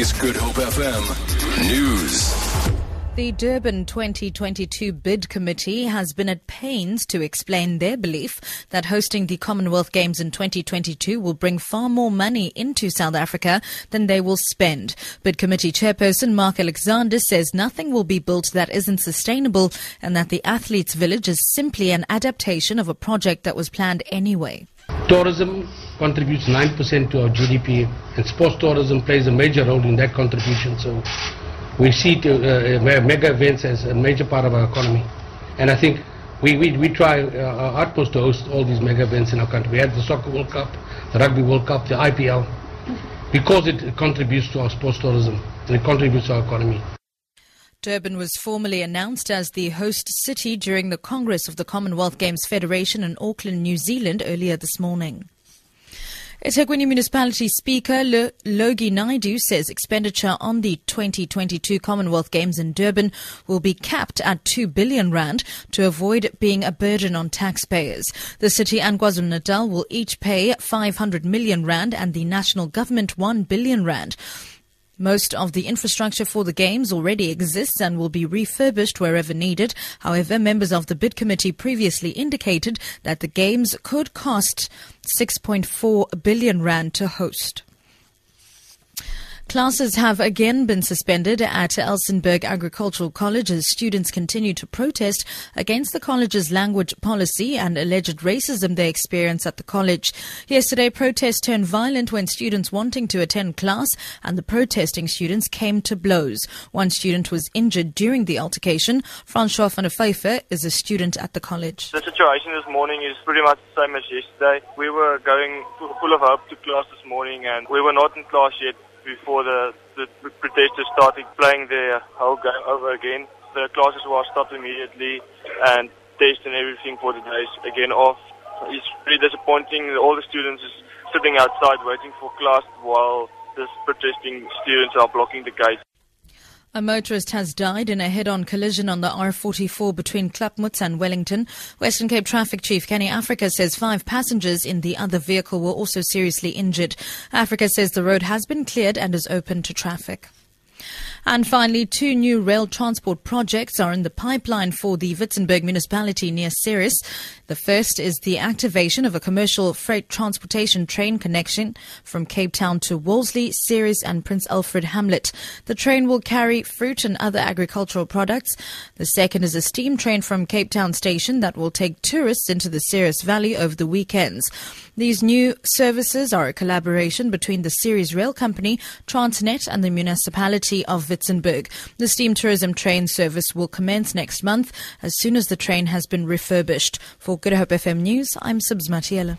Is Good Hope FM News. The Durban 2022 Bid Committee has been at pains to explain their belief that hosting the Commonwealth Games in 2022 will bring far more money into South Africa than they will spend. Bid Committee Chairperson Mark Alexander says nothing will be built that isn't sustainable and that the Athletes Village is simply an adaptation of a project that was planned anyway. Tourism contributes 9% to our GDP, and sports tourism plays a major role in that contribution. So we see to, uh, mega events as a major part of our economy. And I think we, we, we try uh, our utmost to host all these mega events in our country. We had the Soccer World Cup, the Rugby World Cup, the IPL, because it contributes to our sports tourism and it contributes to our economy. Durban was formally announced as the host city during the Congress of the Commonwealth Games Federation in Auckland, New Zealand earlier this morning. eThekwini Municipality Speaker Logie Naidu says expenditure on the 2022 Commonwealth Games in Durban will be capped at 2 billion rand to avoid being a burden on taxpayers. The city and KwaZulu-Natal will each pay 500 million rand and the national government 1 billion rand. Most of the infrastructure for the games already exists and will be refurbished wherever needed. However, members of the bid committee previously indicated that the games could cost 6.4 billion rand to host. Classes have again been suspended at Elsenburg Agricultural College as students continue to protest against the college's language policy and alleged racism they experience at the college. Yesterday, protests turned violent when students wanting to attend class and the protesting students came to blows. One student was injured during the altercation. Francois van der Pfeiffer is a student at the college. The situation this morning is pretty much the same as yesterday. We were going full of hope to class this morning and we were not in class yet before the, the protesters started playing their whole game over again. The classes were stopped immediately and tests and everything for the days again off. It's really disappointing. All the students is sitting outside waiting for class while the protesting students are blocking the gates. A motorist has died in a head-on collision on the R44 between Klapmuts and Wellington. Western Cape Traffic Chief Kenny Africa says five passengers in the other vehicle were also seriously injured. Africa says the road has been cleared and is open to traffic. And finally, two new rail transport projects are in the pipeline for the Witzenberg municipality near Ceres. The first is the activation of a commercial freight transportation train connection from Cape Town to Wolseley, Ceres, and Prince Alfred Hamlet. The train will carry fruit and other agricultural products. The second is a steam train from Cape Town station that will take tourists into the Ceres Valley over the weekends. These new services are a collaboration between the Ceres Rail Company, Transnet, and the municipality of Witzenberg. The steam tourism train service will commence next month as soon as the train has been refurbished. For Good Hope FM News, I'm Subs Matiela.